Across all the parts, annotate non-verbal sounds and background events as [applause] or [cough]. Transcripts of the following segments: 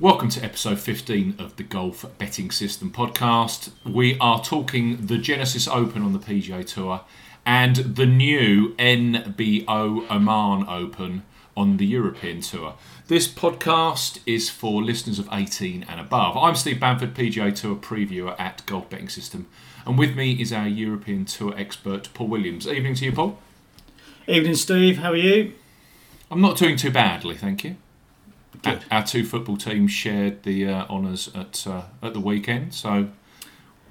Welcome to episode 15 of the Golf Betting System podcast. We are talking the Genesis Open on the PGA Tour and the new NBO Oman Open on the European Tour. This podcast is for listeners of 18 and above. I'm Steve Bamford, PGA Tour previewer at Golf Betting System, and with me is our European Tour expert, Paul Williams. Evening to you, Paul. Evening, Steve. How are you? I'm not doing too badly, thank you. Our, Good. our two football teams shared the uh, honours at uh, at the weekend, so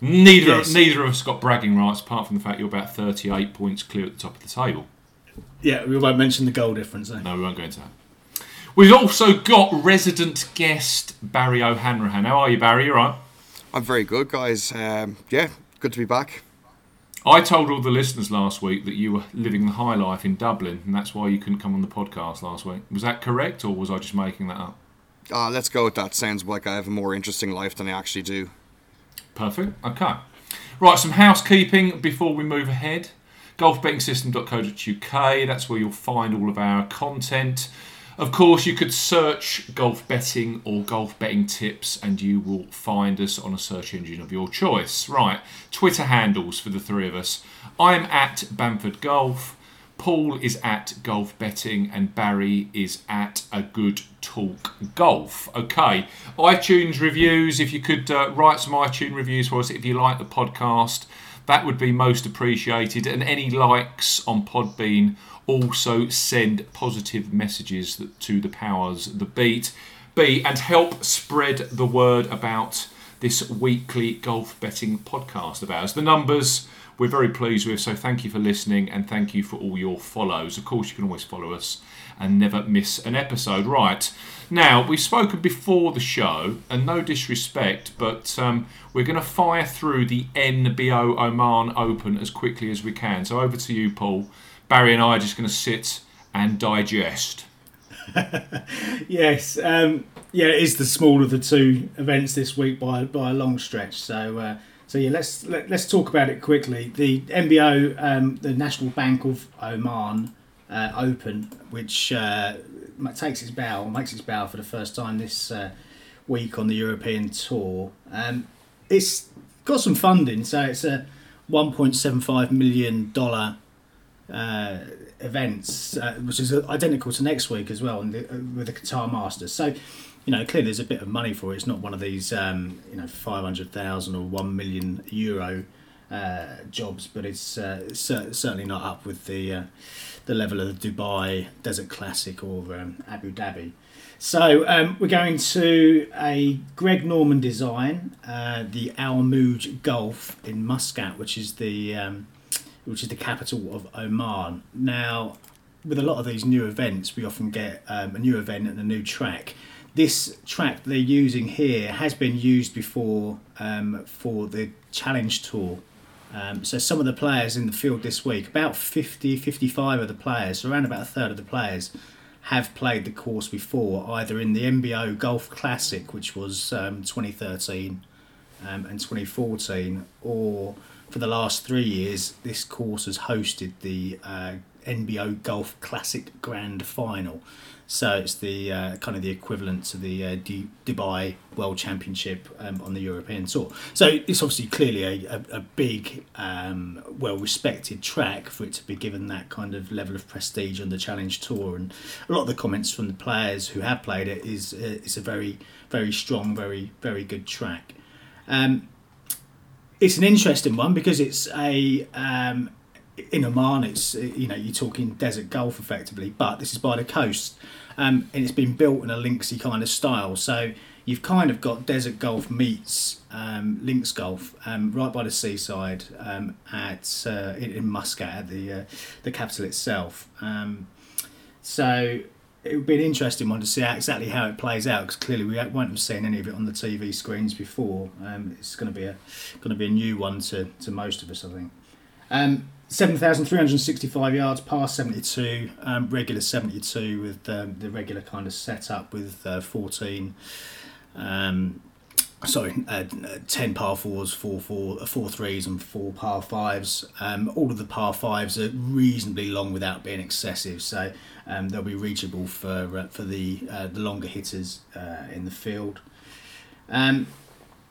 neither Yes. neither of us got bragging rights, apart from the fact you're about 38 points clear at the top of the table. Yeah, we won't mention the goal difference. Eh? No, we won't go into that. We've also got resident guest Barry O'Hanrahan. How are you, Barry? You all right? I'm very good, guys. Um, yeah, good to be back. I told all the listeners last week that you were living the high life in Dublin, and that's why you couldn't come on the podcast last week. Was that correct, or was I just making that up? Uh, let's go with that. Sounds like I have a more interesting life than I actually do. Perfect. Okay. Right, some housekeeping before we move ahead. Golfbettingsystem.co.uk, that's where you'll find all of our content. Of course, you could search golf betting or golf betting tips and you will find us on a search engine of your choice. Right, Twitter handles for the three of us. I'm at Bamford Golf. Paul is at Golf Betting and Barry is at A Good Talk Golf. Okay, iTunes reviews. If you could uh, write some iTunes reviews for us if you like the podcast, that would be most appreciated. And any likes on Podbean also send positive messages to the powers that beat. B and help spread the word about this weekly golf betting podcast of ours. The numbers we're very pleased with, so thank you for listening and thank you for all your follows. Of course, you can always follow us and never miss an episode. Right now, we've spoken before the show, and no disrespect, but um, we're going to fire through the NBO Oman Open as quickly as we can. So over to you, Paul. Barry and I are just going to sit and digest. [laughs] Yes. Um, yeah, it is the smaller of the two events this week by by a long stretch. So. Uh, so yeah, let's let, let's talk about it quickly. The NBO, um, the National Bank of Oman uh, Open, which uh, takes its bow, makes its bow for the first time this uh, week on the European Tour. Um, it's got some funding, so it's a 1.75 million dollar uh, events, uh, which is identical to next week as well, the, uh, with the Qatar Masters. So, you know, clearly there's a bit of money for it. It's not one of these, um, you know, five hundred thousand or one million euro uh, jobs, but it's, uh, cer- certainly not up with the uh, the level of the Dubai Desert Classic or um, Abu Dhabi. So um, we're going to a Greg Norman design, uh, the Al Mouj Golf in Muscat, which is the um, which is the capital of Oman. Now, with a lot of these new events, we often get um, a new event and a new track. This track they're using here has been used before um, for the Challenge Tour. Um, so some of the players in the field this week, about 50, 55 of the players, so around about a third of the players, have played the course before, either in the NBO Golf Classic, which was um, 2013 um, and 2014, or for the last three years, this course has hosted the uh, NBO Golf Classic Grand Final. So it's the uh, kind of the equivalent to the uh, Du- Dubai World Championship um, on the European Tour. So it's obviously clearly a, a, a big, um, well-respected track for it to be given that kind of level of prestige on the Challenge Tour. And a lot of the comments from the players who have played it is uh, it's a very, very strong, very, very good track. Um, it's an interesting one because it's a um, in Oman. It's you know you're talking desert golf effectively, but this is by the coast, um, and it's been built in a linksy kind of style. So you've kind of got desert golf meets um, links golf um, right by the seaside um, at uh, in, Muscat at the uh, the capital itself. Um, so it would be an interesting one to see exactly how it plays out because clearly we won't have seen any of it on the TV screens before. Um, it's going to be a going to be a new one to, to most of us, I think. Um, Seven thousand three hundred sixty-five yards, past seventy-two, um, regular seventy-two with um, the regular kind of setup with uh, fourteen um, sorry, uh, ten par fours, four four, uh, four threes, and four par fives. Um, all of the par fives are reasonably long without being excessive, so um, they'll be reachable for uh, for the uh, the longer hitters uh, in the field. Um,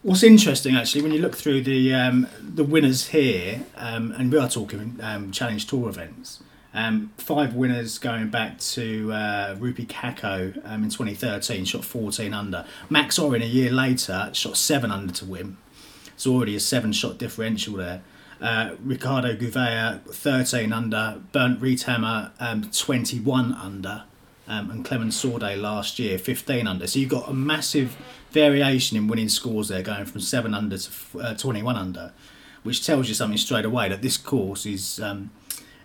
what's interesting actually when you look through the um, the winners here, um, and we are talking um, Challenge Tour events. Um, five winners going back to uh, Roope Kakko um, in 2013, shot 14 under. Max Orrin a year later shot 7 under to win. It's already a 7 shot differential there. Uh, Ricardo Gouveia 13 under, Bernd Ritthammer um, 21 under, um, and Clement Sordet last year 15 under. So you've got a massive variation in winning scores there, going from 7 under to uh, 21 under, which tells you something straight away that this course is. Um,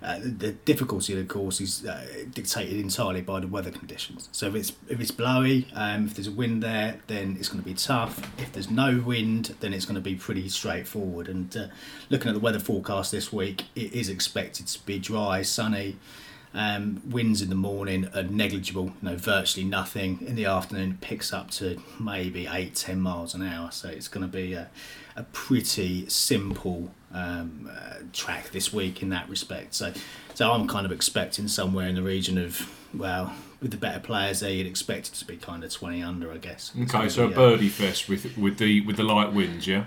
uh, the difficulty of the course is uh, dictated entirely by the weather conditions. So if it's if it's blowy, um, if there's a wind there, then it's going to be tough. If there's no wind, then it's going to be pretty straightforward. And uh, looking at the weather forecast this week, it is expected to be dry, sunny. Um, winds in the morning are negligible, you know, virtually nothing. In the afternoon, it picks up to maybe 8 10 miles an hour. So it's going to be a, a pretty simple um, uh, track this week in that respect. So, so I'm kind of expecting somewhere in the region of well, with the better players there, you'd expect it to be kind of 20 under, I guess. Okay, so a birdie fest with with the with the light winds, yeah.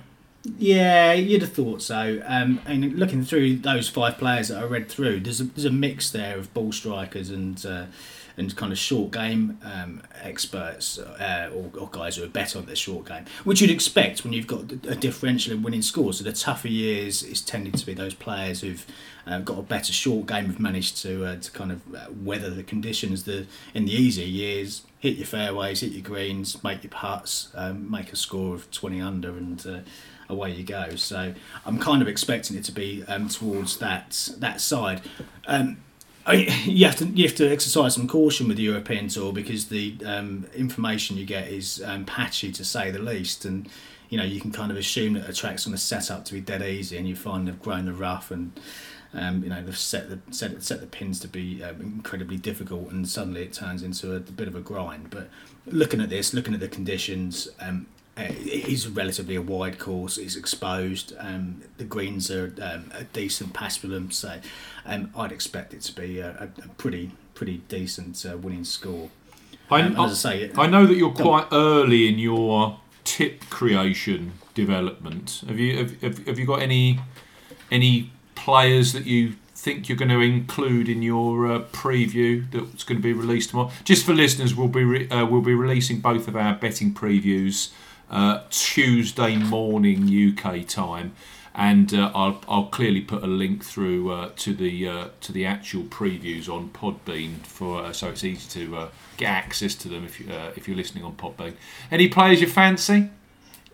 Yeah, you'd have thought so. Um, and looking through those five players that I read through, there's a, there's a mix there of ball strikers and uh, and kind of short game um, experts uh, or, or, guys who are better on the short game, which you'd expect when you've got a differential in winning scores. So the tougher years is tending to be those players who've uh, got a better short game, have managed to uh, to kind of uh, weather the conditions. The in the easier years, hit your fairways, hit your greens, make your putts, um, make a score of twenty under, and uh, away you go. So I'm kind of expecting it to be um, towards that that side. Um, you have to you have to exercise some caution with the European Tour because the um, information you get is um, patchy to say the least, and you know you can kind of assume that a track's going to set up to be dead easy, and you find they've grown the rough and. Um, you know they've set the set, set the pins to be um, incredibly difficult, and suddenly it turns into a, a, bit of a grind. But looking at this, looking at the conditions, um, it is relatively a wide course. It's exposed. Um, the greens are um, a decent paspalum, so um, I'd expect it to be a, a pretty pretty decent uh, winning score. I, um, I say, I know that you're quite early in your tip creation development. Have you have, have, have you got any any players that you think you're going to include in your uh, preview that's going to be released tomorrow? Just for listeners, we'll be re- uh, we'll be releasing both of our betting previews uh, Tuesday morning UK time, and uh, I'll, I'll clearly put a link through uh, to the uh, to the actual previews on Podbean for uh, so it's easy to get access to them if you if you're listening on Podbean. Any players you fancy?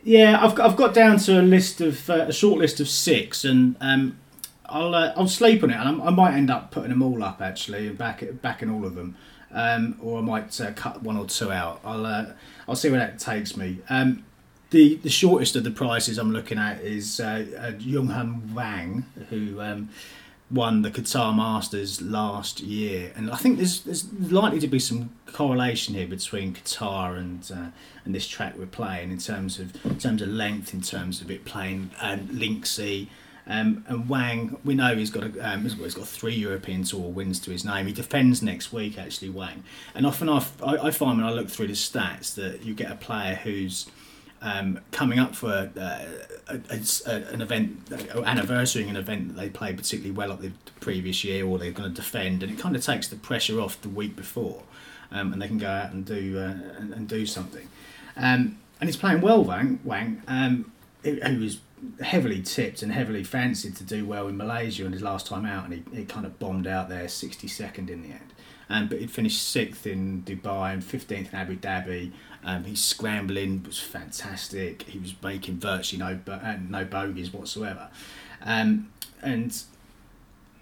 Yeah, I've got, I've got down to a list of a short list of six, and um, I'll I'll sleep on it, and i i might end up putting them all up actually, and back backing all of them. Um, or I might uh, cut one or two out. I'll uh, I'll see where that takes me. Um, the the shortest of the prices I'm looking at is uh, uh, Jeunghun Wang, who um, won the Qatar Masters last year, and I think there's there's likely to be some correlation here between Qatar and uh, and this track we're playing in terms of in terms of length, in terms of it playing um, linksy. Um, and Wang, we know he's got a, um, he's got three European Tour wins to his name. He defends next week, actually, Wang. And often I, I find when I look through the stats that you get a player who's um, coming up for uh, a, a, an event, anniversarying an event that they played particularly well at the previous year, or they're going to defend, and it kind of takes the pressure off the week before, um, and they can go out and do uh, and, and, do something. Um, and he's playing well, Wang. Wang, um, who was heavily tipped and heavily fancied to do well in Malaysia on his last time out, and he, he kind of bombed out there 62nd in the end. Um, but he'd finished sixth in Dubai and 15th in Abu Dhabi. Um, his scrambling was fantastic. He was making virtually no uh, no bogeys whatsoever, um, and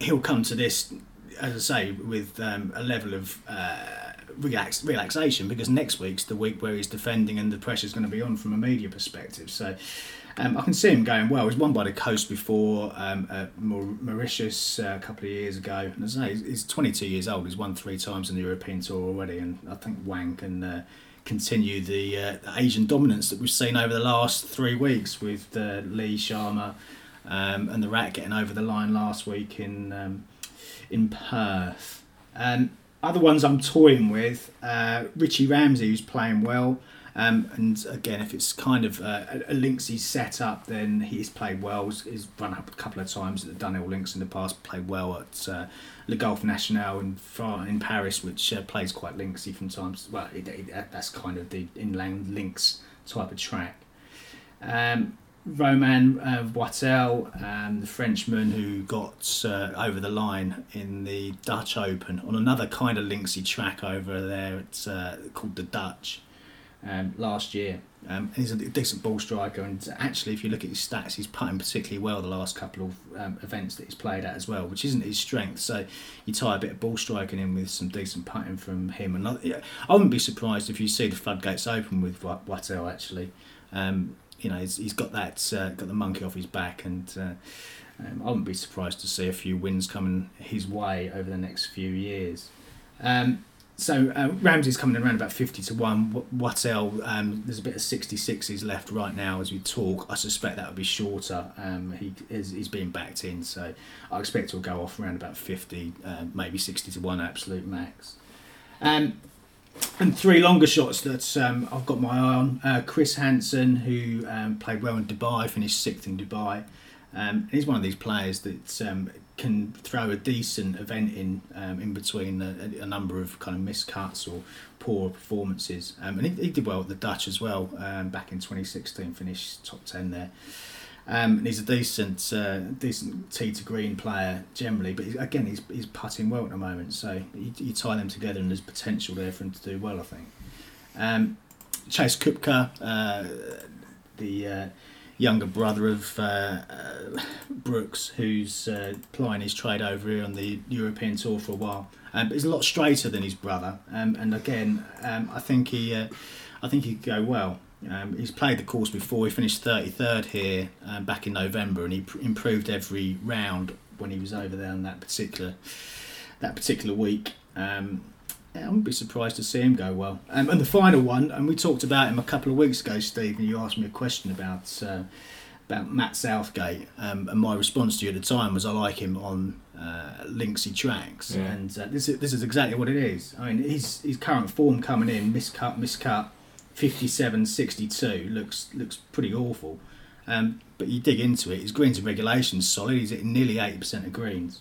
he'll come to this, as I say, with um, a level of uh, relax, relaxation because next week's the week where he's defending and the pressure's going to be on from a media perspective. So. Um, I can see him going well. He's won by the coast before um, at Mauritius uh, a couple of years ago. And as I say, he's 22 years old. He's won three times in the European Tour already, and I think Wang can uh, continue the, uh, Asian dominance that we've seen over the last three weeks with uh, Li Sharma um, and the Rat getting over the line last week in um, in Perth. Um, other ones I'm toying with, uh, Richie Ramsay, who's playing well. Um, and again, if it's kind of uh, a, Linksy setup, then he's played well. He's, run up a couple of times at the Dunhill Links in the past, played well at uh, Le Golf National in, in Paris, which uh, plays quite Linksy from times. Well, it, it, that's kind of the inland links type of track. Um, Romain uh, Wattel, um, the Frenchman who got uh, over the line in the Dutch Open on another kind of linksy track over there. It's uh, called the Dutch um, last year. Um, he's a decent ball striker, and actually, if you look at his stats, he's putting particularly well the last couple of um, events that he's played at as well, which isn't his strength. So you tie a bit of ball striking in with some decent putting from him. And yeah, I wouldn't be surprised if you see the floodgates open with Wattel actually. Um, you know, he's, he's got that uh, got the monkey off his back, and uh, um, I wouldn't be surprised to see a few wins coming his way over the next few years. Um, so uh, Ramsay's coming around about 50 to 1. Wattel, um, there's a bit of 66s left right now as we talk. I suspect that will be shorter. Um, he is, he's being backed in, so I expect he'll go off around about 50, uh, maybe 60 to 1 absolute max. Um, and three longer shots that um, I've got my eye on. Uh, Chris Hanson, who um, played well in Dubai, finished sixth in Dubai. Um, he's one of these players that um, can throw a decent event in um, in between a, a, number of kind of miscuts or poor performances. Um, and he, he, did well at the Dutch as well um, back in 2016, finished top 10 there. Um, and he's a decent, uh, decent tee to green player generally, but again, he's, he's putting well at the moment. So you, you, tie them together, and there's potential there for him to do well. I think. Um, Chase Koepka, uh, the uh, younger brother of uh, uh, Brooks, who's uh, plying his trade over here on the European Tour for a while. Um, but he's a lot straighter than his brother, um, and again, um, I think he, uh, I think he'd go well. Um, he's played the course before. He finished 33rd here um, back in November, and he pr- improved every round when he was over there on that particular that particular week. Um, I wouldn't be surprised to see him go well. Um, and the final one, and we talked about him a couple of weeks ago, Steve, and you asked me a question about uh, about Matt Southgate, um, and my response to you at the time was I like him on uh, Linksy tracks, yeah. and uh, this is, this is exactly what it is. I mean, his his current form coming in, miscut, miscut, 57, 62 looks looks pretty awful. Um, but you dig into it, his greens and regulations solid. He's at nearly 80% of greens.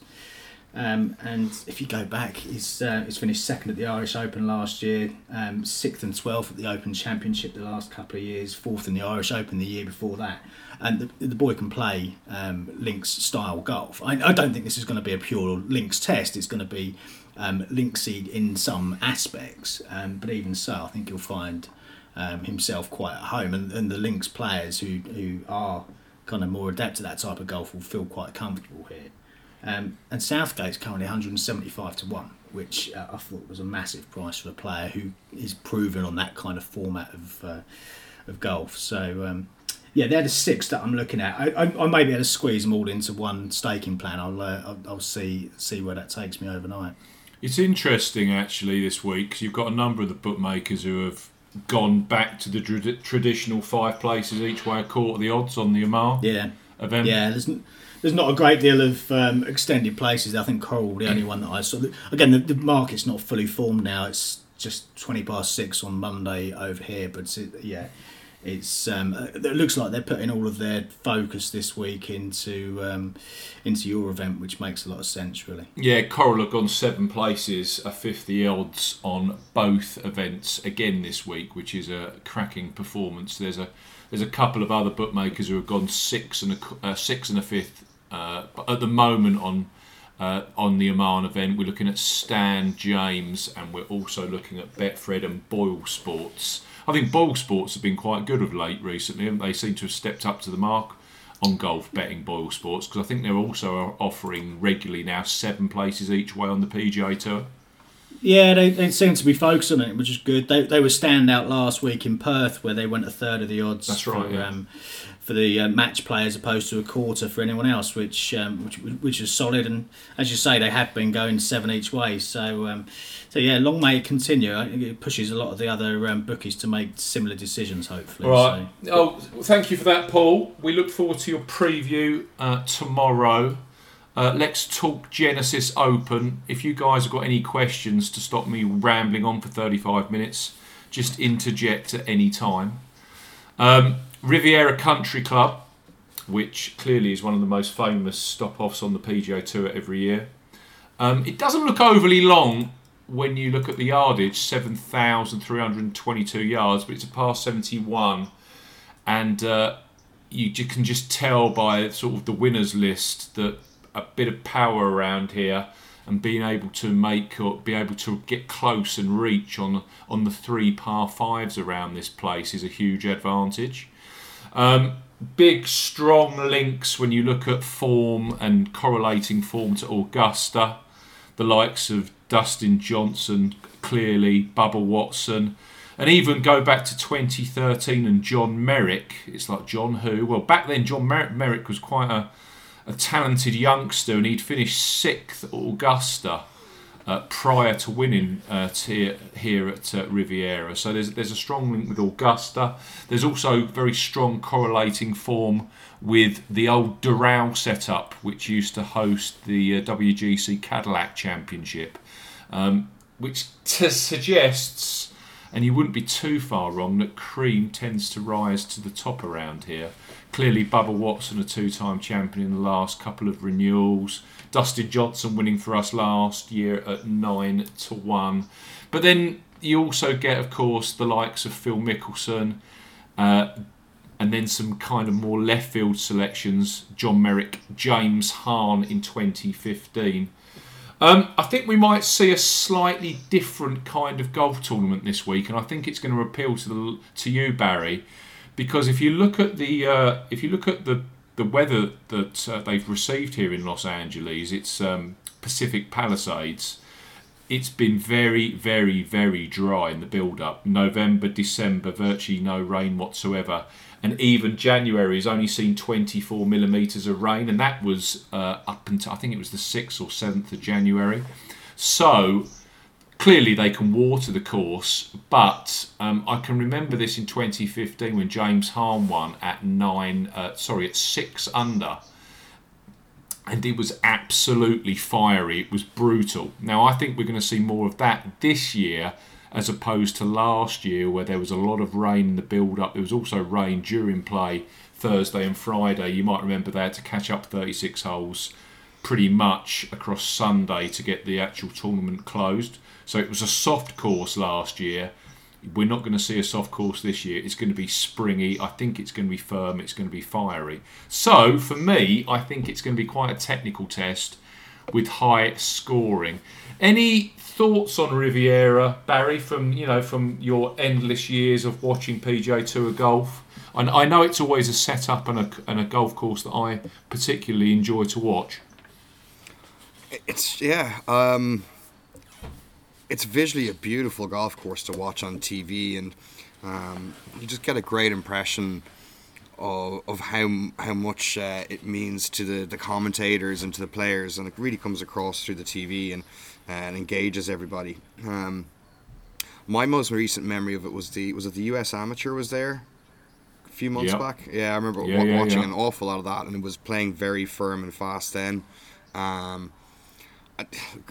Um, and if you go back, he's, uh, he's finished second at the Irish Open last year, um, sixth and twelfth at the Open Championship the last couple of years, fourth in the Irish Open the year before that. And the, the boy can play um, links style golf. I, I, don't think this is going to be a pure links test. It's going to be um, linksy in some aspects, um, but even so, I think he'll find um, himself quite at home. And, and the links players who who are kind of more adept to that type of golf will feel quite comfortable here. Um, and Southgate's currently 175 to 1, which uh, I thought was a massive price for a player who is proven on that kind of format of, uh, of golf. So, um, yeah, they're the six that I'm looking at. I, I, I, may be able to squeeze them all into one staking plan. I'll, uh, I'll, I'll, see, see where that takes me overnight. It's interesting actually this week because you've got a number of the bookmakers who have gone back to the traditional five places each way a quarter the odds on the Oman yeah. event. Yeah, there's there's not a great deal of um, extended places. I think Coral, the only one that I saw. Again, the, the, market's not fully formed now. It's just twenty past six on Monday over here, but it, yeah, it's um, it looks like they're putting all of their focus this week into um, into your event, which makes a lot of sense, really. Yeah, Coral have gone seven places, a fifty odds on both events again this week, which is a cracking performance. There's a there's a couple of other bookmakers who have gone six and a uh, six and a fifth uh, but at the moment on uh, on the Oman event, we're looking at Stan James, and we're also looking at Betfred and Boyle Sports. I think Boyle Sports have been quite good of late recently, they seem to have stepped up to the mark on golf betting Boyle Sports because I think they're also offering regularly now seven places each way on the PGA Tour. Yeah, they, they seem to be focusing on it, which is good. They, they were standout last week in Perth, where they went a third of the odds. That's right, For, yeah. um, for the uh, match play as opposed to a quarter for anyone else, which um, which which is solid. And as you say, they have been going seven each way. So um, so yeah, long may it continue. It pushes a lot of the other um, bookies to make similar decisions. Hopefully. Right. So. Oh, thank you for that, Paul. We look forward to your preview uh, tomorrow. Uh, let's talk Genesis Open. If you guys have got any questions to stop me rambling on for 35 minutes, just interject at any time. Um, Riviera Country Club, which clearly is one of the most famous stop offs on the PGA Tour every year. Um, it doesn't look overly long when you look at the yardage 7,322 yards, but it's a par 71 and uh, you can just tell by sort of the winners list that a bit of power around here and being able to make or be able to get close and reach on on the three par fives around this place is a huge advantage. Um, big strong links when you look at form and correlating form to Augusta, the likes of Dustin Johnson, clearly Bubba Watson, and even go back to 2013 and John Merrick. It's like John who? Well, back then John Mer- Merrick was quite a, a talented youngster, and he'd finished sixth at Augusta. Uh, prior to winning uh, t- here at uh, Riviera, so there's there's a strong link with Augusta. There's also very strong correlating form with the old Doral setup, which used to host the uh, WGC Cadillac Championship, um, which t- suggests, and you wouldn't be too far wrong, that cream tends to rise to the top around here. Clearly, Bubba Watson, a two-time champion in the last couple of renewals. Dustin Johnson winning for us last year at nine to one. But then you also get, of course, the likes of Phil Mickelson, uh, and then some kind of more left field selections: John Merrick, James Hahn in 2015. Um, I think we might see a slightly different kind of golf tournament this week, and I think it's going to appeal to the, to you, Barry, because if you look at the uh, if you look at the the weather that uh, they've received here in Los Angeles, it's um, Pacific Palisades. It's been very, very, very dry in the build-up. November, December, virtually no rain whatsoever, and even January has only seen 24 millimeters of rain, and that was uh, up until I think it was the sixth or seventh of January. So clearly they can water the course, but um, I can remember this in 2015 when James Hahn won at nine, uh, sorry, at six under, and it was absolutely fiery. It was brutal. Now I think we're going to see more of that this year. As opposed to last year, where there was a lot of rain in the build up, there was also rain during play Thursday and Friday. You might remember they had to catch up 36 holes pretty much across Sunday to get the actual tournament closed. So it was a soft course last year. We're not going to see a soft course this year. It's going to be springy. I think it's going to be firm. It's going to be fiery. So for me, I think it's going to be quite a technical test with high scoring. Any thoughts on Riviera, Barry, from you know from your endless years of watching PGA Tour golf? And I know it's always a setup and a, and a golf course that I particularly enjoy to watch. It's yeah. Um, it's visually a beautiful golf course to watch on TV, and um, you just get a great impression of, of how how much uh, it means to the, the commentators and to the players, and it really comes across through the TV and and engages everybody. Um, my most recent memory of it was the was it the U.S. Amateur was there a few months Yep. back. Yeah, I remember Yeah, wa- yeah, watching yeah. an awful lot of that, and it was playing very firm and fast then. Um,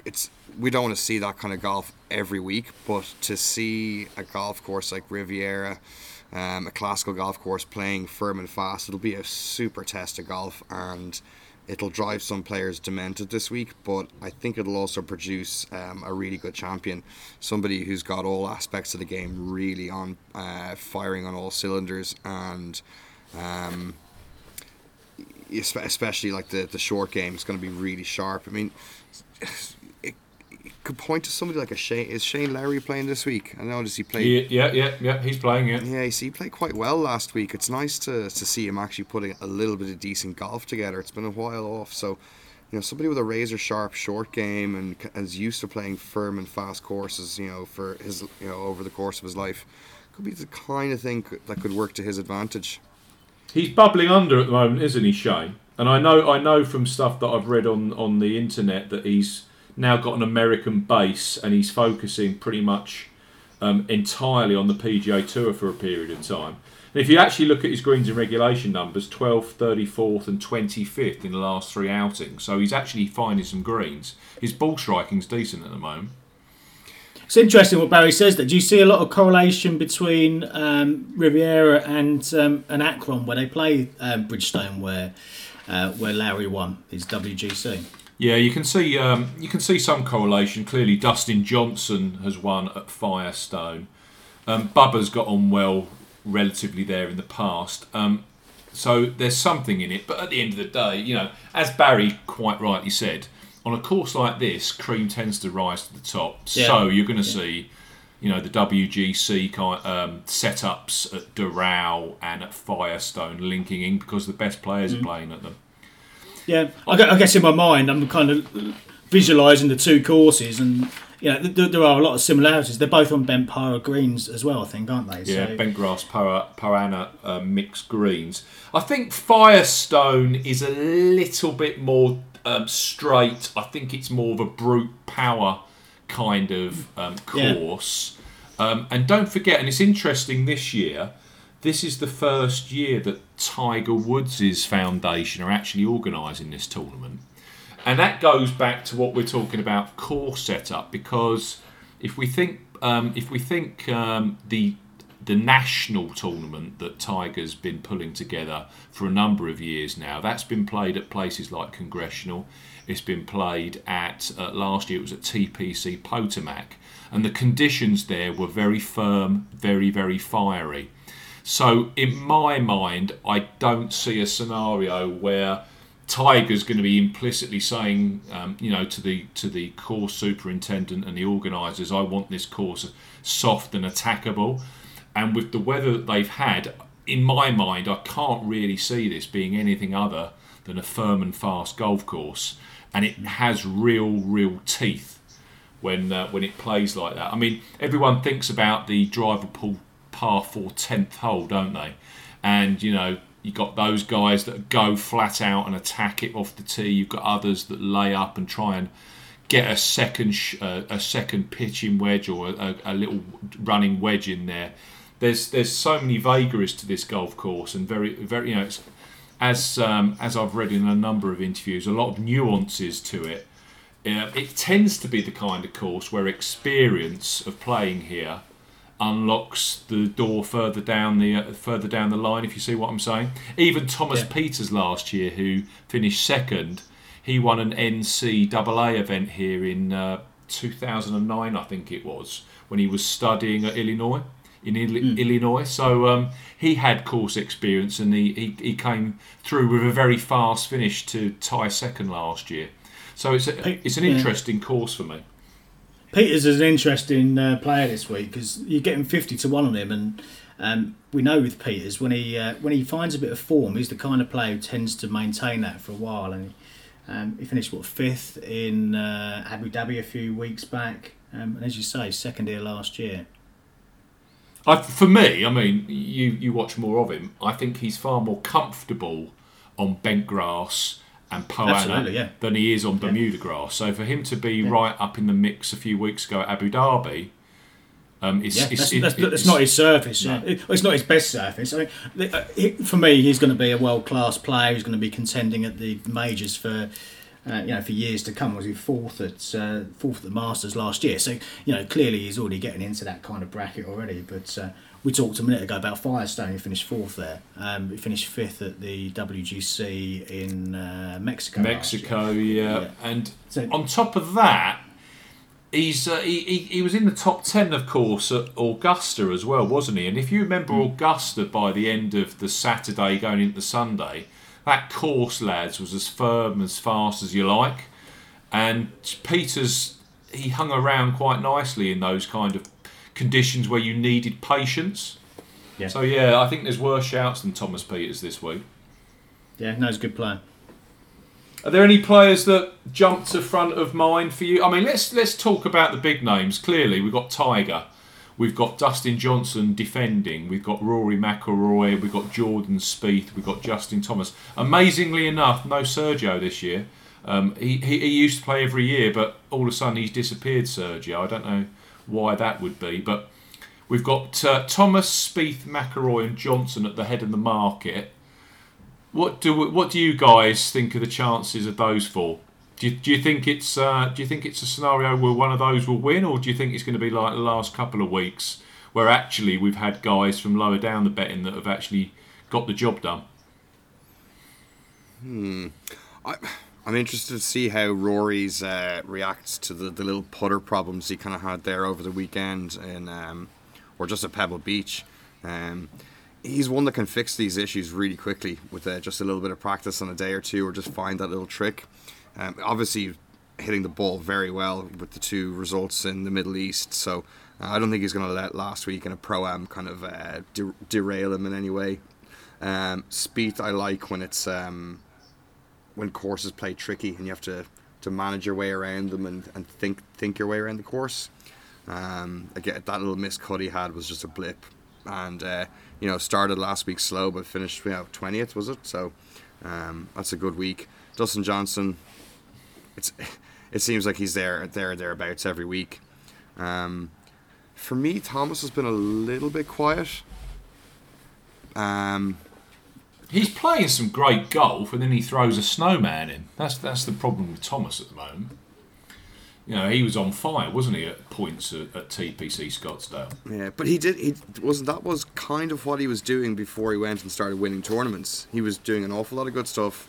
it's we don't want to see that kind of golf every week, but to see a golf course like Riviera, um, a classical golf course playing firm and fast, it'll be a super test of golf, and it'll drive some players demented this week. But I think it'll also produce um, a really good champion, somebody who's got all aspects of the game really on uh, firing on all cylinders, and um, especially like the the short game is going to be really sharp. I mean, it, it could point to somebody like a Shane. Is Shane Lowry playing this week? I know does he play? Yeah, yeah, yeah, yeah. He's playing it. Yeah, he played quite well last week. It's nice to, to see him actually putting a little bit of decent golf together. It's been a while off, so you know, somebody with a razor sharp short game and is used to playing firm and fast courses, you know, for his, you know, over the course of his life, could be the kind of thing that could work to his advantage. He's bubbling under at the moment, isn't he, Shane? And I know, I know from stuff that I've read on on the internet that he's now got an American base and he's focusing pretty much um, entirely on the PGA Tour for a period of time. And if you actually look at his greens and regulation numbers, 12th, 34th, and 25th in the last three outings, so he's actually finding some greens. His ball striking's decent at the moment. It's interesting what Barry says. That do you see a lot of correlation between um, Riviera and um, and Akron where they play um, Bridgestone, where uh, where Larry won his WGC? Yeah, you can see um, you can see some correlation. Clearly, Dustin Johnson has won at Firestone. Um, Bubba's got on well, relatively there in the past. Um, so there's something in it. But at the end of the day, you know, as Barry quite rightly said, on a course like this, cream tends to rise to the top. Yeah. So you're going to see, you know, the WGC kind um, setups at Doral and at Firestone linking in because the best players are playing at them. Yeah, I I guess in my mind I'm kind of visualising the two courses, and you know th- there are a lot of similarities. They're both on bent poa greens as well, I think, aren't they? Yeah, So- bentgrass para, poa annua uh, mixed greens. I think Firestone is a little bit more um, straight. I think it's more of a brute power kind of um, Yeah. course. Um, and don't forget, and it's interesting this year. This is the first year that Tiger Woods' foundation are actually organising this tournament. And that goes back to what we're talking about course setup because if we think um, if we think um, the the national tournament that Tiger's been pulling together for a number of years now, that's been played at places like Congressional. It's been played at uh, last year. It was at TPC Potomac, and the conditions there were very firm, very very fiery. So in my mind, I don't see a scenario where Tiger's going to be implicitly saying, um, you know, to the to the course superintendent and the organisers, I want this course soft and attackable. And with the weather that they've had, in my mind, I can't really see this being anything other than a firm and fast golf course, and it has real, real teeth when uh, when it plays like that. I mean, everyone thinks about the driver pull par four tenth hole, don't they? And you know, you got those guys that go flat out and attack it off the tee. You've got others that lay up and try and get a second sh- uh, a second pitching wedge or a, a little running wedge in there. There's there's so many vagaries to this golf course and very very you know it's, as um, as I've read in a number of interviews, a lot of nuances to it. Uh, it tends to be the kind of course where experience of playing here unlocks the door further down the uh, further down the line. If you see what I'm saying, even Thomas Yeah. Pieters last year, who finished second, he won an NCAA event here in uh, 2009, I think it was, when he was studying at Illinois. In Ill- Illinois, so um, he had course experience, and he, he, he came through with a very fast finish to tie second last year. So it's a, it's an Yeah. interesting course for me. Pieters is an interesting uh, player this week because you're getting fifty to one on him, and um, we know with Pieters when he uh, when he finds a bit of form, he's the kind of player who tends to maintain that for a while. And um, he finished what fifth in uh, Abu Dhabi a few weeks back, um, and as you say, second here last year. I, for me, I mean, you you watch more of him. I think he's far more comfortable on bent grass and Poa annua yeah. than he is on Bermuda grass. So for him to be right up in the mix a few weeks ago at Abu Dhabi, um, it's, Yeah, it's, that's, it- that's, it's, that's not his surface. No. It- it's not his best surface. I mean, uh, for me, he's going to be a world class player. He's going to be contending at the majors for. Uh, you know, for years to come, was he fourth at uh, fourth at the Masters last year? So you know, clearly he's already getting into that kind of bracket already. But uh, we talked a minute ago about Firestone. He finished fourth there. Um, he finished fifth at the WGC in uh, Mexico. Mexico, yeah. Yeah. And So- on top of that, he's uh, he, he, he was in the top 10, of course, at Augusta as well, wasn't he? And if you remember Hmm. Augusta by the end of the Saturday going into the Sunday, that course, lads, was as firm, as fast as you like. And Peters, he hung around quite nicely in those kind of conditions where you needed patience. Yeah. So, yeah, I think there's worse shouts than Thomas Pieters this week. Yeah, no, he's a good player. Are there any players that jump to front of mind for you? I mean, let's let's talk about the big names. Clearly, we've got Tiger, we've got Dustin Johnson defending, we've got Rory McIlroy, we've got Jordan Spieth, we've got Justin Thomas. Amazingly enough, no Sergio this year. Um, he, he, he used to play every year, but all of a sudden he's disappeared. Sergio, I don't know why that would be, but we've got uh, Thomas, Spieth, McIlroy, and Johnson at the head of the market. What do what do you guys think of the chances of those four? Do you, do you think it's uh, do you think it's a scenario where one of those will win, or do you think it's going to be like the last couple of weeks where actually we've had guys from lower down the betting that have actually got the job done? Hmm. I, I'm interested to see how Rory's uh, reacts to the, the little putter problems he kind of had there over the weekend in, um, or just at Pebble Beach. Um, he's one that can fix these issues really quickly with uh, just a little bit of practice on a day or two, or just find that little trick. Um, obviously, hitting the ball very well with the two results in the Middle East. So uh, I don't think he's going to let last week in a pro am kind of uh, de- derail him in any way. Um, Spieth, I like when it's um, when courses play tricky and you have to, to manage your way around them and, and think think your way around the course. Um, again, that little miss cut he had was just a blip, and uh, you know started last week slow but finished you know twentieth was it? So um, that's a good week. Dustin Johnson, it's [laughs] it seems like he's there there thereabouts every week. Um, for me, Thomas has been a little bit quiet. Um, He's playing some great golf, and then he throws a snowman in. That's that's the problem with Thomas at the moment. You know, he was on fire, wasn't he, at points at, at TPC Scottsdale? Yeah, but he did. He wasn't. That was kind of what he was doing before he went and started winning tournaments. He was doing an awful lot of good stuff,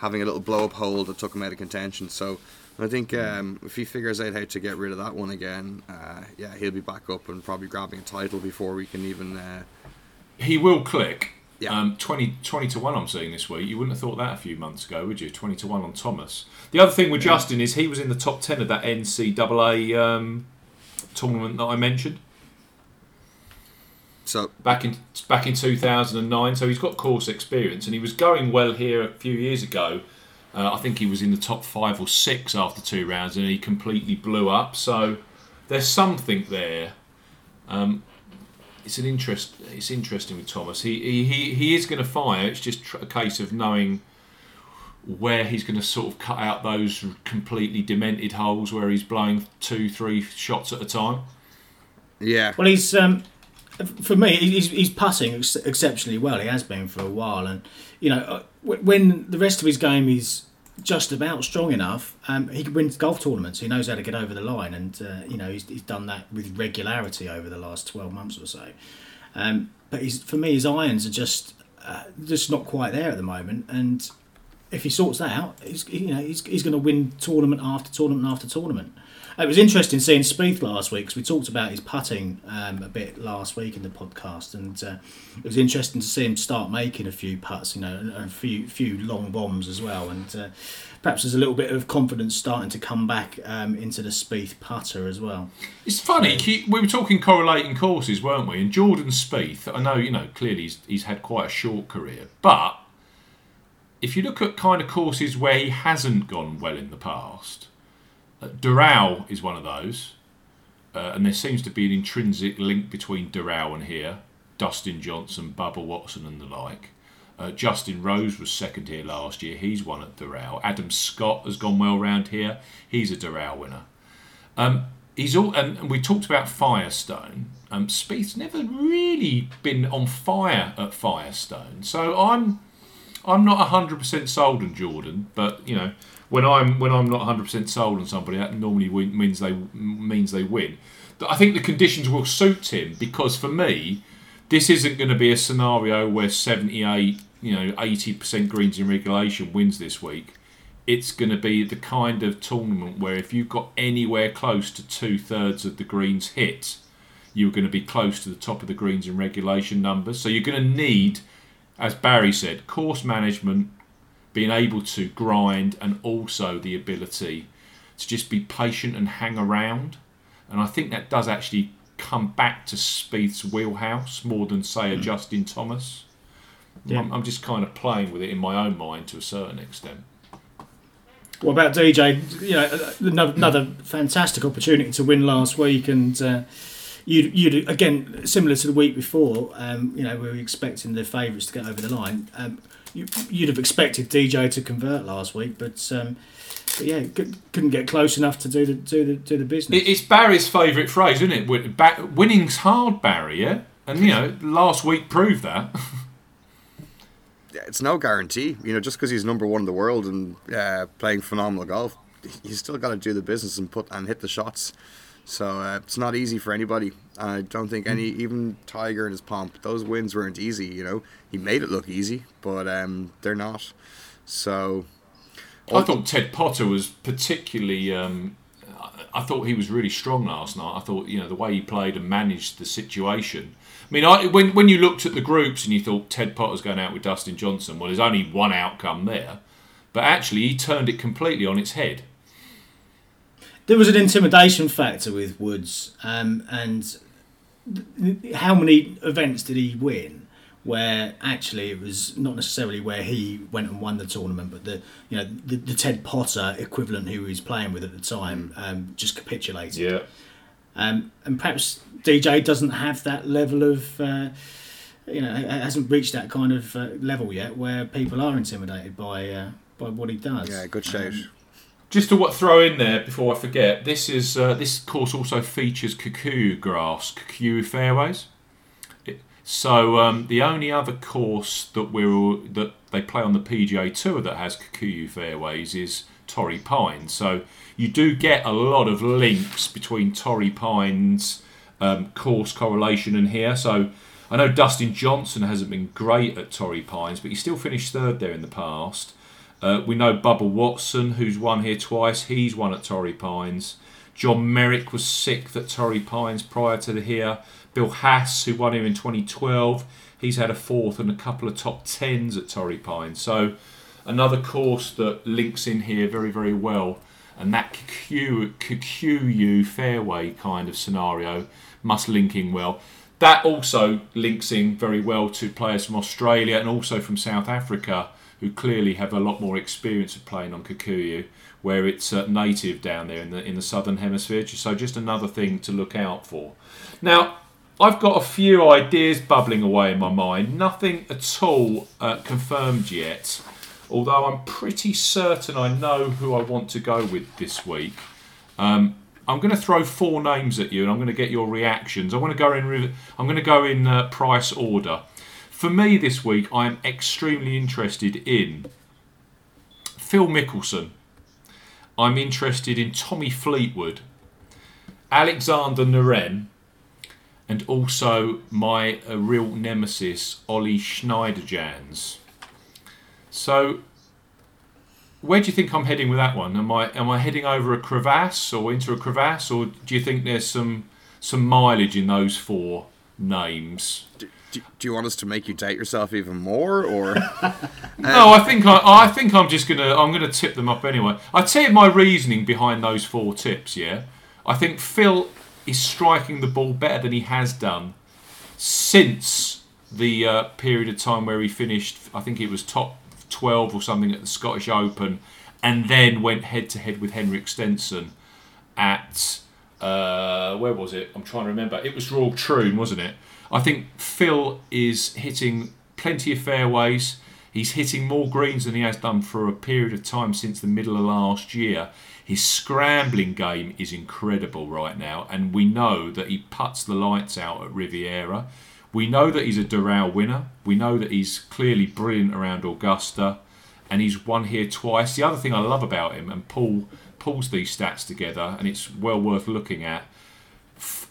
having a little blow up hole that took him out of contention. So I think um, if he figures out how to get rid of that one again, uh, yeah, he'll be back up and probably grabbing a title before we can even. Uh, He will click. Yeah. Um, 20, 20 to 1 I'm seeing this week. You wouldn't have thought that a few months ago, would you? 20 to 1 on Thomas. The other thing with Justin is he was in the top 10 of that NCAA um, tournament that I mentioned so back in back in 2009. So he's got course experience and he was going well here a few years ago. Uh, I think he was in the top five or six after two rounds and he completely blew up. So there's something there. Um, it's an interest. It's interesting with Thomas. He he, he, he is going to fire. It's just tr- a case of knowing where he's going to sort of cut out those completely demented holes where he's blowing two, three shots at a time. yeah, Well, he's um, for me, he's, he's putting ex- exceptionally well. He has been for a while, and you know uh, when the rest of his game is just about strong enough, um, he can win golf tournaments. He knows how to get over the line, and uh, you know he's, he's done that with regularity over the last twelve months or so. Um, but he's, for me, his irons are just uh, just not quite there at the moment, and if he sorts that out, he's you know he's, he's going to win tournament after tournament after tournament. It was interesting seeing Spieth last week because we talked about his putting um, a bit last week in the podcast, and uh, it was interesting to see him start making a few putts, you know, and a few few long bombs as well, and uh, perhaps there's a little bit of confidence starting to come back um, into the Spieth putter as well. It's funny. he- We were talking correlating courses, weren't we? And Jordan Spieth, I know you know clearly he's, he's had quite a short career, but if you look at kind of courses where he hasn't gone well in the past, Doral is one of those, uh, and there seems to be an intrinsic link between Doral and here. Dustin Johnson, Bubba Watson, and the like. Uh, Justin Rose was second here last year. He's won at Doral. Adam Scott has gone well round here. He's a Doral winner. Um, he's all, and, and we talked about Firestone. Um, Spieth's never really been on fire at Firestone, so I'm I'm not hundred percent sold on Jordan. But you know, when I'm when I'm not hundred percent sold on somebody, that normally win, means they means they win. I think the conditions will suit him because for me, this isn't going to be a scenario where 78, you know, 80% greens in regulation wins this week. It's going to be the kind of tournament where if you've got anywhere close to two thirds of the greens hit, you're going to be close to the top of the greens in regulation numbers. So you're going to need, as Barry said, course management, being able to grind, and also the ability to just be patient and hang around. And I think that does actually come back to Spieth's wheelhouse more than, say, a Justin Thomas. Yeah. I'm, I'm just kind of playing with it in my own mind to a certain extent. what about DJ? You know, another, another fantastic opportunity to win last week, and uh, you'd, you'd again similar to the week before. Um, you know, we were expecting the favourites to get over the line. Um, you, would have expected DJ to convert last week, but, um, but yeah, couldn't get close enough to do the do the do the business. It's Barry's favourite phrase, isn't it? Winning's hard, Barry. Yeah, and you know, last week proved that. [laughs] it's no guarantee. You know, just because he's number one in the world and uh, playing phenomenal golf, he's still got to do the business and put and hit the shots. So uh, it's not easy for anybody. I don't think any, even Tiger and his pomp, those wins weren't easy. You know, he made it look easy, but um, they're not. So I thought Ted Potter was particularly. Um, I thought he was really strong last night. I thought you know the way he played and managed the situation I mean, I, when when you looked at the groups and you thought Ted Potter's going out with Dustin Johnson, well, there's only one outcome there, but actually he turned it completely on its head. There was an intimidation factor with Woods, um, and how many events did he win? Where actually it was not necessarily where he went and won the tournament, but the you know the, the Ted Potter equivalent who he was playing with at the time um, just capitulated. Yeah. Um, and perhaps DJ doesn't have that level of, uh, you know, hasn't reached that kind of uh, level yet where people are intimidated by uh, by what he does. Yeah, good shout. Um, just to what throw in there before I forget, this is uh, this course also features Kikuyu grass, Kikuyu fairways. so um, the only other course that we're that they play on the PGA Tour that has Kikuyu fairways is Torrey Pines. So you do get a lot of links between Torrey Pines um, course correlation and here. So I know Dustin Johnson hasn't been great at Torrey Pines, but he still finished third there in the past. Uh, we know Bubba Watson, who's won here twice. He's won at Torrey Pines. John Merrick was sixth at Torrey Pines prior to the here. Bill Haas, who won here in 2012, he's had a fourth and a couple of top tens at Torrey Pines. So another course that links in here very, very well. And that Kikuyu fairway kind of scenario must link in well. That also links in very well to players from Australia and also from South Africa, who clearly have a lot more experience of playing on Kikuyu, where it's uh, native down there in the in the southern hemisphere. So just another thing to look out for. Now, I've got a few ideas bubbling away in my mind. Nothing at all uh, confirmed yet, although I'm pretty certain I know who I want to go with this week. Um, I'm going to throw four names at you, and I'm going to get your reactions. I want to go in. I'm going to go in uh, price order. For me this week, I am extremely interested in Phil Mickelson. I'm interested in Tommy Fleetwood, Alexander Noren, and also my uh, real nemesis, Ollie Schniederjans. So where do you think I'm heading with that one? Am I am I heading over a crevasse or into a crevasse, or do you think there's some some mileage in those four names? Do, do, you want us to make you date yourself even more, or? [laughs] um, no, I think I, I think I'm just gonna I'm gonna tip them up anyway. I tell you my reasoning behind those four tips. Yeah, I think Phil is striking the ball better than he has done since the uh, period of time where he finished. I think it was top 12 or something at the Scottish Open, and then went head to head with Henrik Stenson at uh, where was it? I'm trying to remember. It was Royal Troon, wasn't it? I think Phil is hitting plenty of fairways. He's hitting more greens than he has done for a period of time since the middle of last year. His scrambling game is incredible right now, and we know that he puts the lights out at Riviera. We know that he's a Doral winner. We know that he's clearly brilliant around Augusta, and he's won here twice. The other thing I love about him, and Paul pulls these stats together, and it's well worth looking at.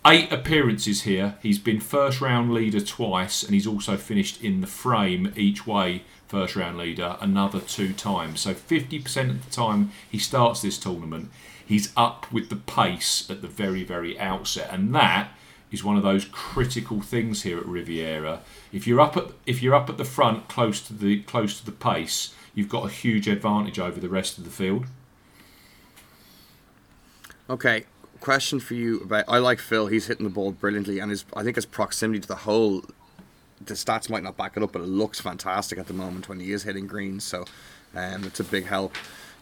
Eight appearances here. He's been first round leader twice, and he's also finished in the frame each way, first round leader, another two times. So 50% of the time he starts this tournament, he's up with the pace at the very, very outset, and that is one of those critical things here at Riviera. If you're up at if you're up at the front, close to the close to the pace, you've got a huge advantage over the rest of the field. Okay, question for you about I like Phil. He's hitting the ball brilliantly, and his I think his proximity to the hole. The stats might not back it up, but it looks fantastic at the moment when he is hitting greens. So, um, it's a big help.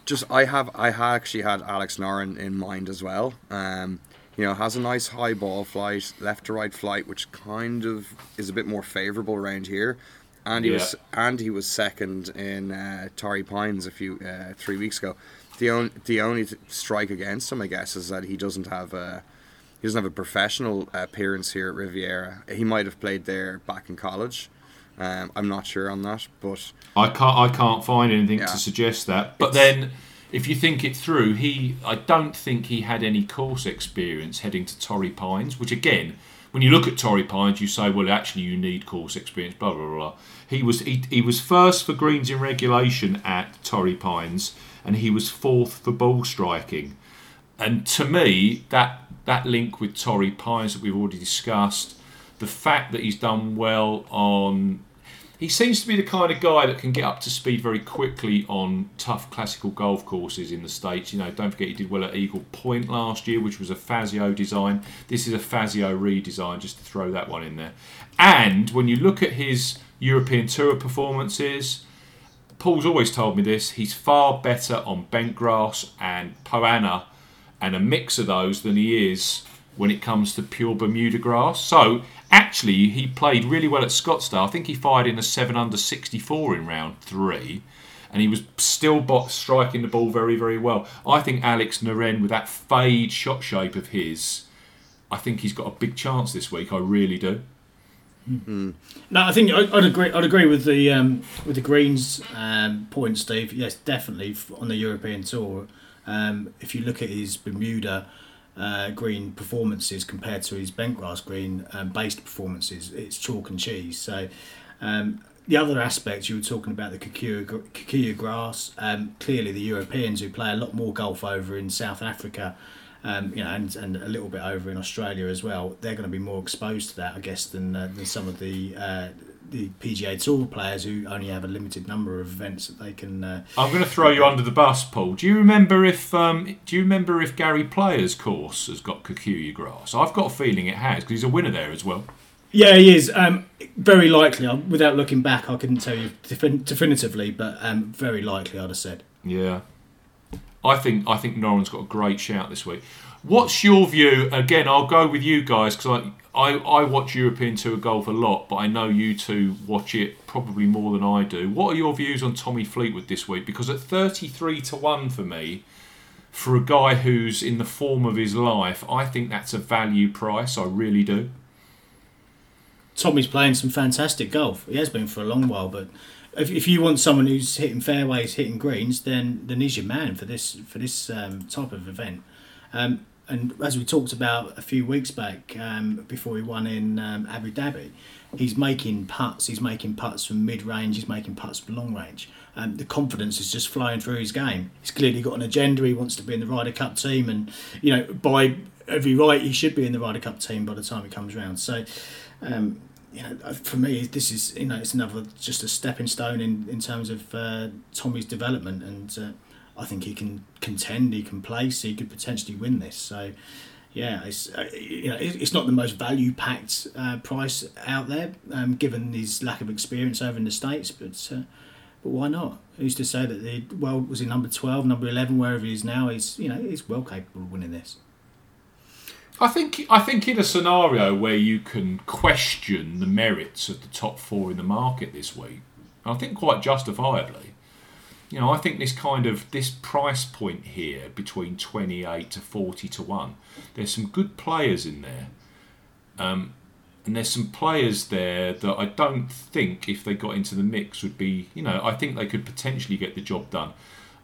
just I have I ha- actually had Alex Noren in mind as well. Um, you know, has a nice high ball flight, left to right flight, which kind of is a bit more favourable around here. And he Yeah. was and he was second in uh, Torrey Pines a few uh, three weeks ago. The only the only strike against him, I guess, is that he doesn't have a he doesn't have a professional appearance here at Riviera. He might have played there back in college. Um, I'm not sure on that, but I can't I can't find anything Yeah. to suggest that. But then if you think it through, he I don't think he had any course experience heading to Torrey Pines, which again, when you look at Torrey Pines, you say, well, actually, you need course experience. Blah blah blah. He was he, he was first for greens in regulation at Torrey Pines, and he was fourth for ball striking. And to me, that that link with Torrey Pines that we've already discussed, the fact that he's done well on he seems to be the kind of guy that can get up to speed very quickly on tough classical golf courses in the States. You know, don't forget he did well at Eagle Point last year, which was a Fazio design. This is a Fazio redesign, just to throw that one in there. And when you look at his European Tour performances, Paul's always told me this, he's far better on bent grass and Poa annua and a mix of those than he is when it comes to pure Bermuda grass. So actually, he played really well at Scottsdale. I think he fired in a 7 under 64 in round three, and he was still striking the ball very, very well. I think Alex Noren, with that fade shot shape of his, I think he's got a big chance this week. I really do. No, I think I'd agree. I'd agree with the um, with the Greens um, point, Steve. Yes, definitely on the European tour. Um, if you look at his Bermuda uh, green performances compared to his bentgrass green um, based performances, it's chalk and cheese. So. Um, the other aspect you were talking about the Kikuyu grass. Um, clearly, the Europeans who play a lot more golf over in South Africa, um, you know, and, and a little bit over in Australia as well. They're going to be more exposed to that, I guess, than uh, than some of the uh, the PGA Tour players who only have a limited number of events that they can. Uh, I'm going to throw you under the bus, Paul. Do you remember if um, Do you remember if Gary Player's course has got Kikuyu grass? I've got a feeling it has because he's a winner there as well. yeah, he is. Um, very likely. I- Without looking back, I couldn't tell you defin- definitively, but um, very likely, I'd have said. Yeah, I think I think Noren's got a great shout this week. What's your view? Again, I'll go with you guys because I, I I watch European Tour golf a lot, but I know you two watch it probably more than I do. What are your views on Tommy Fleetwood this week? Because at thirty three to one for me, for a guy who's in the form of his life, I think that's a value price. I really do. Tommy's playing some fantastic golf. He has been for a long while, but if, if you want someone who's hitting fairways, hitting greens, then then he's your man for this for this um, type of event. Um, and as we talked about a few weeks back, um, before he won in um, Abu Dhabi, he's making putts. He's making putts from mid range. He's making putts from long range. Um, the confidence is just flowing through his game. He's clearly got an agenda. He wants to be in the Ryder Cup team, and you know by every right he should be in the Ryder Cup team by the time it comes round. So. Um, you know, uh, for me, this is you know it's another just a stepping stone in in terms of uh, Tommy's development, and uh, I think he can contend, he can place, he could potentially win this. So, yeah, it's uh, you know it- it's not the most value packed uh, price out there, um, given his lack of experience over in the states, but. Uh, but why not? Who's to say that the world was he number twelve, number eleven, wherever he is now? He's you know he's well capable of winning this. I think I think in a scenario where you can question the merits of the top four in the market this week, I think quite justifiably. You know, I think this kind of this price point here between twenty eight to forty to one, there's some good players in there, um, and there's some players there that I don't think if they got into the mix would be. You know, I think they could potentially get the job done.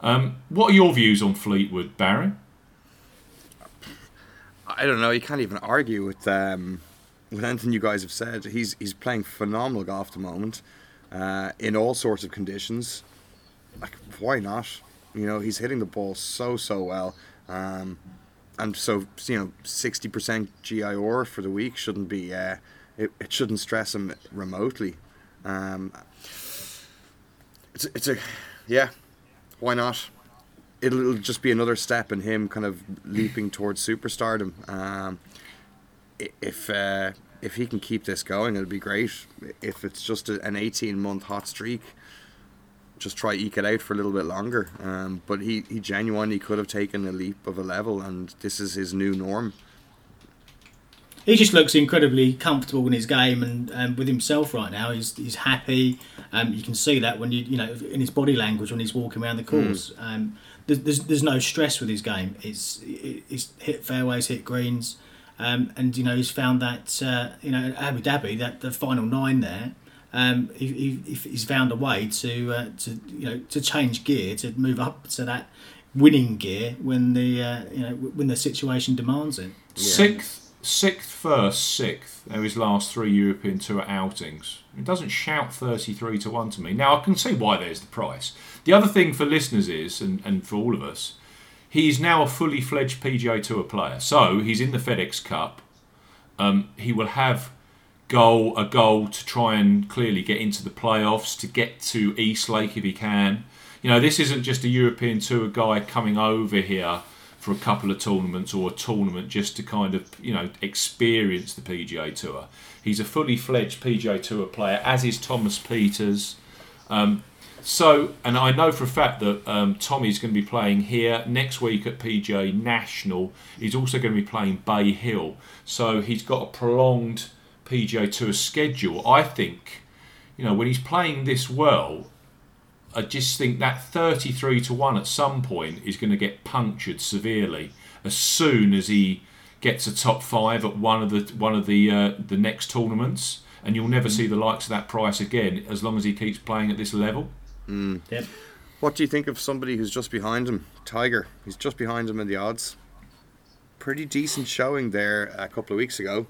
Um, what are your views on Fleetwood, Barry? I don't know. You can't even argue with um, with anything you guys have said. He's he's playing phenomenal golf at the moment, uh, in all sorts of conditions. Like, why not? You know, he's hitting the ball so so well, um, and so you know, sixty percent GIR for the week shouldn't be. Uh, it, it shouldn't stress him remotely. Um, it's it's a yeah, why not? It'll, it'll just be another step in him kind of leaping towards superstardom. Um, if uh, if he can keep this going, it'll be great. If it's just a, an eighteen month hot streak, just try eke it out for a little bit longer. Um, but he, he genuinely could have taken a leap of a level, and this is his new norm. He just looks incredibly comfortable in his game and, and with himself right now. He's, he's happy. Um, you can see that when you you know in his body language when he's walking around the course. Hmm. Um, there's, there's no stress with his game. It's it's hit fairways, hit greens, um, and you know he's found that uh, you know Abu Dhabi that the final nine there. Um, he, he, he's found a way to uh, to you know to change gear to move up to that winning gear when the uh, you know when the situation demands it. Sixth, sixth, first, sixth. Are his last three European Tour outings. It doesn't shout thirty-three to one to me. Now I can see why there's the price. The other thing for listeners is, and, and for all of us, he's now a fully fledged PGA Tour player. So he's in the FedEx Cup. Um, he will have goal a goal to try and clearly get into the playoffs to get to East Lake if he can. You know, this isn't just a European Tour guy coming over here for a couple of tournaments or a tournament just to kind of you know experience the PGA Tour. He's a fully fledged PGA Tour player, as is Thomas Pieters. Um, so, and I know for a fact that um, Tommy's going to be playing here next week at PGA National. He's also going to be playing Bay Hill. So he's got a prolonged PGA Tour schedule. I think, you know, when he's playing this well, I just think that 33 to 1 at some point is going to get punctured severely as soon as he gets a top 5 at one of the one of the uh, the next tournaments and you'll never see the likes of that price again as long as he keeps playing at this level. Yep. What do you think of somebody who's just behind him? Tiger. He's just behind him in the odds. Pretty decent showing there a couple of weeks ago.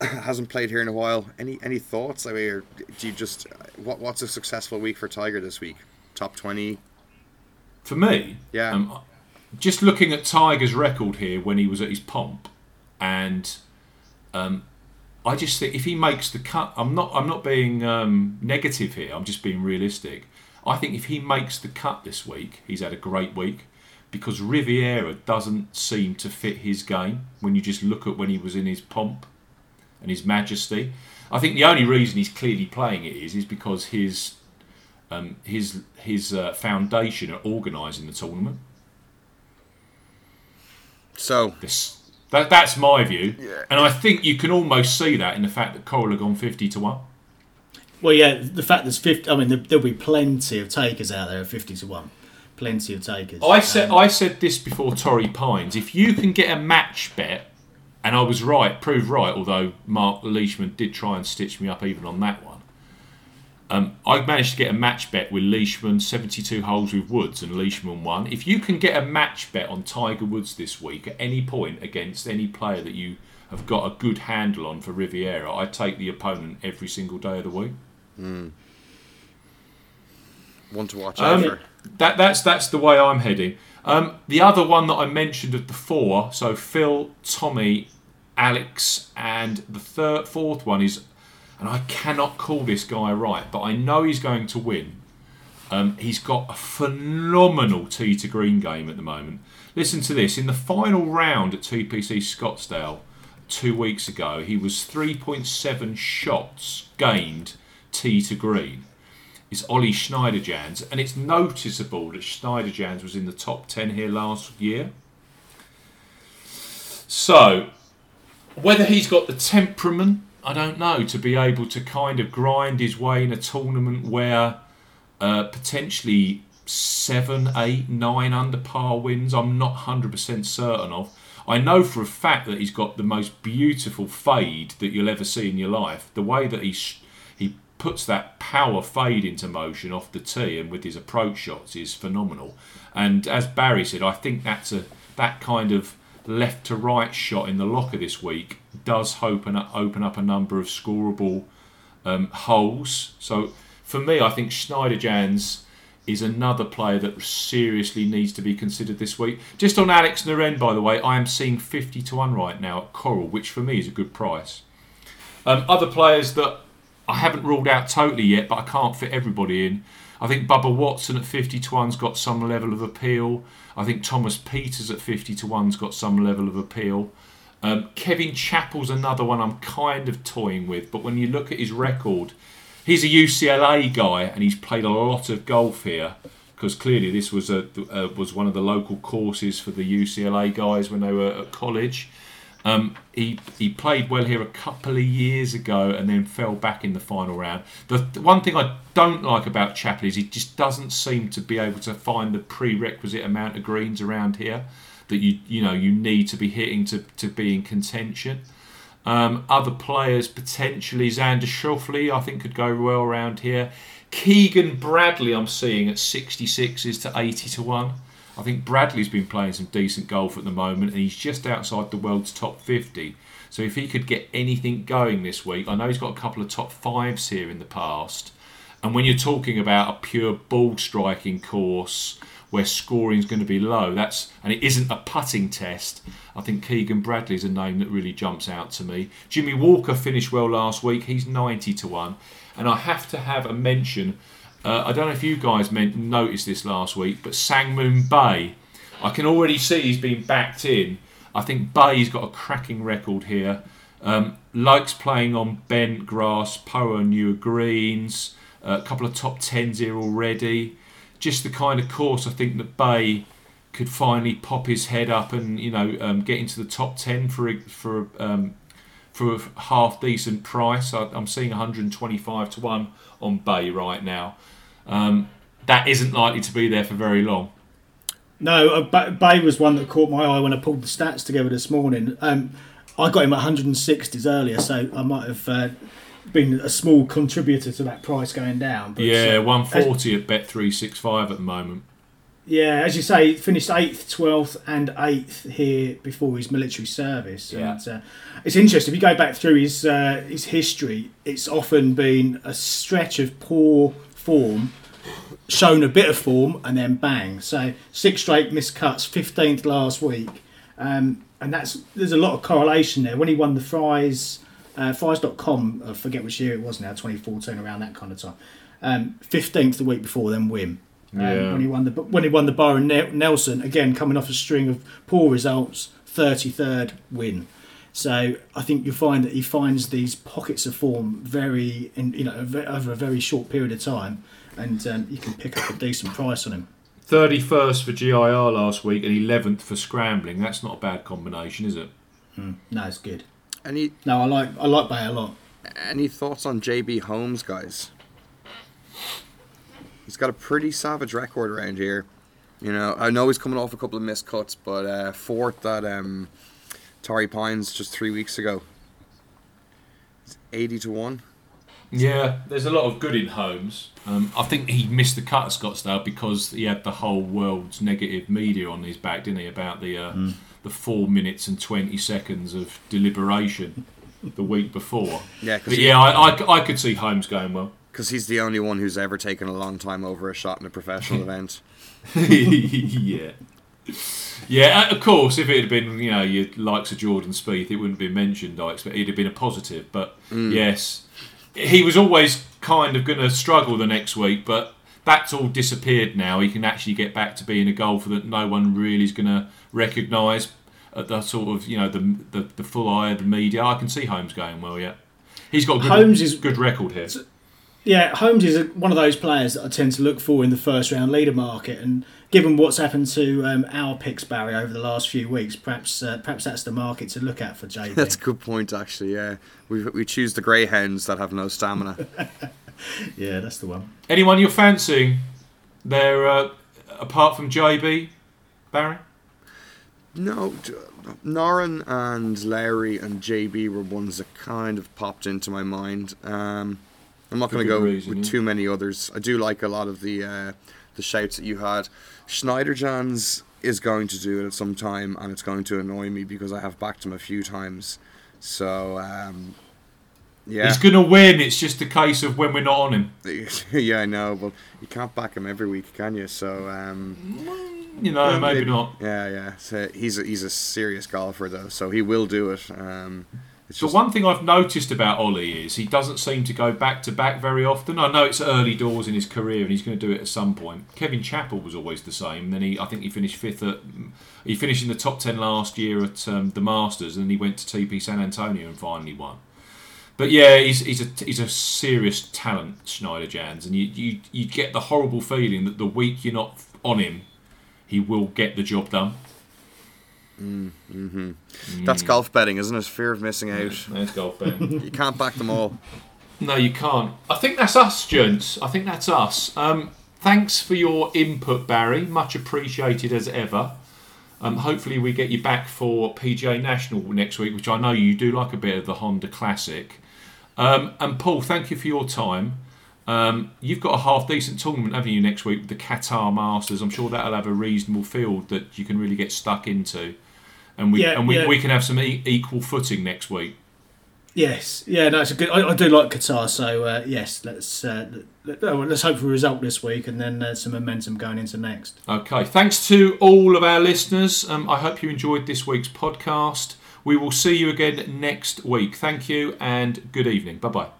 [clears throat] Hasn't played here in a while. Any any thoughts? I mean, or do you just what what's a successful week for Tiger this week? Top twenty. For me, Yeah. um, just looking at Tiger's record here when he was at his pomp, and um, I just think if he makes the cut, I'm not I'm not being um, negative here. I'm just being realistic. I think if he makes the cut this week, he's had a great week because Riviera doesn't seem to fit his game when you just look at when he was in his pomp and his majesty. I think the only reason he's clearly playing it is is because his um, his his uh, foundation are organising the tournament. So This that that's my view, Yeah. and I think you can almost see that in the fact that Coral have gone fifty to one. Well, yeah, the fact there's 50, I mean, there, there'll be plenty of takers out there at 50 to 1. Plenty of takers. I said Um, I said this before Torrey Pines. If you can get a match bet, and I was right, proved right, although Mark Leishman did try and stitch me up even on that one. Um, I managed to get a match bet with Leishman, 72 holes with Woods, and Leishman won. If you can get a match bet on Tiger Woods this week at any point against any player that you have got a good handle on for Riviera, I take the opponent every single day of the week. one to watch out Um, for. That that's that's the way I'm heading. Um, the other one that I mentioned of the four, so Phil, Tommy, Alex, and the third, fourth one is, and I cannot call this guy right, but I know he's going to win. Um, he's got a phenomenal tee to green game at the moment. Listen to this: in the final round at TPC Scottsdale two weeks ago, he was 3.7 shots gained tee to green is Ollie Schniederjans, and it's noticeable that Schniederjans was in the top 10 here last year. So, whether he's got the temperament, I don't know, to be able to kind of grind his way in a tournament where uh, potentially seven, eight, nine under par wins, I'm not 100% certain of. I know for a fact that he's got the most beautiful fade that you'll ever see in your life. The way that he sh- puts that power fade into motion off the tee and with his approach shots is phenomenal. And as Barry said, I think that's a that kind of left to right shot in the locker this week does open up, open up a number of scoreable um, holes. So for me, I think Schniederjans is another player that seriously needs to be considered this week. Just on Alex Noren, by the way, I am seeing 50 to 1 right now at Coral, which for me is a good price. Um, other players that I haven't ruled out totally yet, but I can't fit everybody in. I think Bubba Watson at 50 to 1's got some level of appeal. I think Thomas Pieters at 50 to 1's got some level of appeal. Um, Kevin Chappell's another one I'm kind of toying with, but when you look at his record, he's a UCLA guy and he's played a lot of golf here because clearly this was a uh, was one of the local courses for the UCLA guys when they were at college. Um, he he played well here a couple of years ago and then fell back in the final round. The, the one thing I don't like about Chappell is he just doesn't seem to be able to find the prerequisite amount of greens around here that you you know you need to be hitting to, to be in contention. Um, other players potentially Xander Schauffele I think could go well around here. Keegan Bradley I'm seeing at 66 is to 80 to 1. I think Bradley's been playing some decent golf at the moment and he's just outside the world's top 50. So if he could get anything going this week, I know he's got a couple of top fives here in the past. And when you're talking about a pure ball striking course where scoring is going to be low, that's and it isn't a putting test. I think Keegan Bradley's a name that really jumps out to me. Jimmy Walker finished well last week. He's 90 to 1. And I have to have a mention uh, I don't know if you guys meant, noticed this last week, but Sang-Moon Bae, I can already see he's been backed in. I think Bae's got a cracking record here. Um, likes playing on bent grass, Poa annua greens, uh, a couple of top tens here already. Just the kind of course I think that Bae could finally pop his head up and you know um, get into the top ten for for um, for a half decent price. I, am seeing 125 to one on Bae right now. Um, that isn't likely to be there for very long. No, Bae was one that caught my eye when I pulled the stats together this morning. Um, I got him at 160s earlier, so I might have uh, been a small contributor to that price going down. But, yeah, uh, 140 at Bet 365 at the moment. Yeah, as you say, finished eighth, twelfth, and eighth here before his military service. Yeah. And, uh, it's interesting. If you go back through his uh, his history, it's often been a stretch of poor form, shown a bit of form, and then bang. So six straight missed cuts, fifteenth last week, um, and that's there's a lot of correlation there. When he won the Frys, uh, Frys.com, I forget which year it was now, 2014, around that kind of time. Um, fifteenth the week before, then Wim. Um, yeah. When he won the when he won the Byron Nelson again, coming off a string of poor results, thirty third win. So I think you'll find that he finds these pockets of form very, in, you know, over a very short period of time, and um, you can pick up a decent price on him. 31st for GIR last week and 11th for scrambling. That's not a bad combination, is it? Mm, no, it's good. Any? No, I like I like Bae a lot. Any thoughts on JB Holmes, guys? He's got a pretty savage record around here. You know, I know he's coming off a couple of missed cuts, but uh, fourth at um, Torrey Pines just three weeks ago. It's 80 to 1. Yeah, there's a lot of good in Holmes. Um, I think he missed the cut at Scottsdale because he had the whole world's negative media on his back, didn't he? About the uh, mm. the four minutes and twenty seconds of deliberation the week before. Yeah, but yeah, I, I, I, could see Holmes going well because he's the only one who's ever taken a long time over a shot in a professional [laughs] event. [laughs] yeah. Yeah, of course, if it had been, you know, your likes of Jordan Spieth, it wouldn't be mentioned, I expect. It'd have been a positive. But mm. yes, he was always kind of going to struggle the next week, but that's all disappeared now. He can actually get back to being a golfer that no one really is going to recognise at the sort of, you know, the, the, the full eye of the media. I can see Holmes going well, yeah. He's got a good, Holmes is, good record here. Yeah, Holmes is a, one of those players that I tend to look for in the first round leader market, and given what's happened to um, our picks, Barry, over the last few weeks, perhaps uh, perhaps that's the market to look at for JB. That's a good point, actually. Yeah, we we choose the greyhounds that have no stamina. [laughs] yeah, that's the one. Anyone you're fancying there uh, apart from JB, Barry? No, Noren and Larry and JB were ones that kind of popped into my mind. Um, I'm not going to go reason, with yeah. too many others. I do like a lot of the uh, the shouts that you had. Schniederjans is going to do it at some time, and it's going to annoy me because I have backed him a few times. So um, yeah, he's going to win. It's just a case of when we're not on him. [laughs] yeah, I know, but you can't back him every week, can you? So um, you know, maybe, maybe, not. Yeah, yeah. So he's a, he's a serious golfer though, so he will do it. Um, it's the one thing I've noticed about Ollie is he doesn't seem to go back to back very often. I know it's early doors in his career and he's going to do it at some point. Kevin Chappell was always the same. Then he, I think he finished fifth at, he finished in the top ten last year at um, the Masters, and then he went to TP San Antonio and finally won. But yeah, he's, he's a he's a serious talent, Schniederjans, and you, you you get the horrible feeling that the week you're not on him, he will get the job done. That's golf betting, isn't it? Fear of missing out. There's golf betting. [laughs] You can't back them all. No, you can't. I think that's us, gents. I think that's us. Um, thanks for your input, Barry. Much appreciated as ever. Um, hopefully, we get you back for PGA National next week, which I know you do like a bit of the Honda Classic. Um, and Paul, thank you for your time. Um, you've got a half decent tournament, haven't you, next week with the Qatar Masters? I'm sure that'll have a reasonable field that you can really get stuck into, and we Yeah, and we, yeah. we can have some e- equal footing next week. Yes, yeah, no, it's a good. I, I do like Qatar, so uh, yes, let's uh, let, let's hope for a result this week and then uh, some momentum going into next. Okay, thanks to all of our listeners. Um, I hope you enjoyed this week's podcast. We will see you again next week. Thank you and good evening. Bye bye.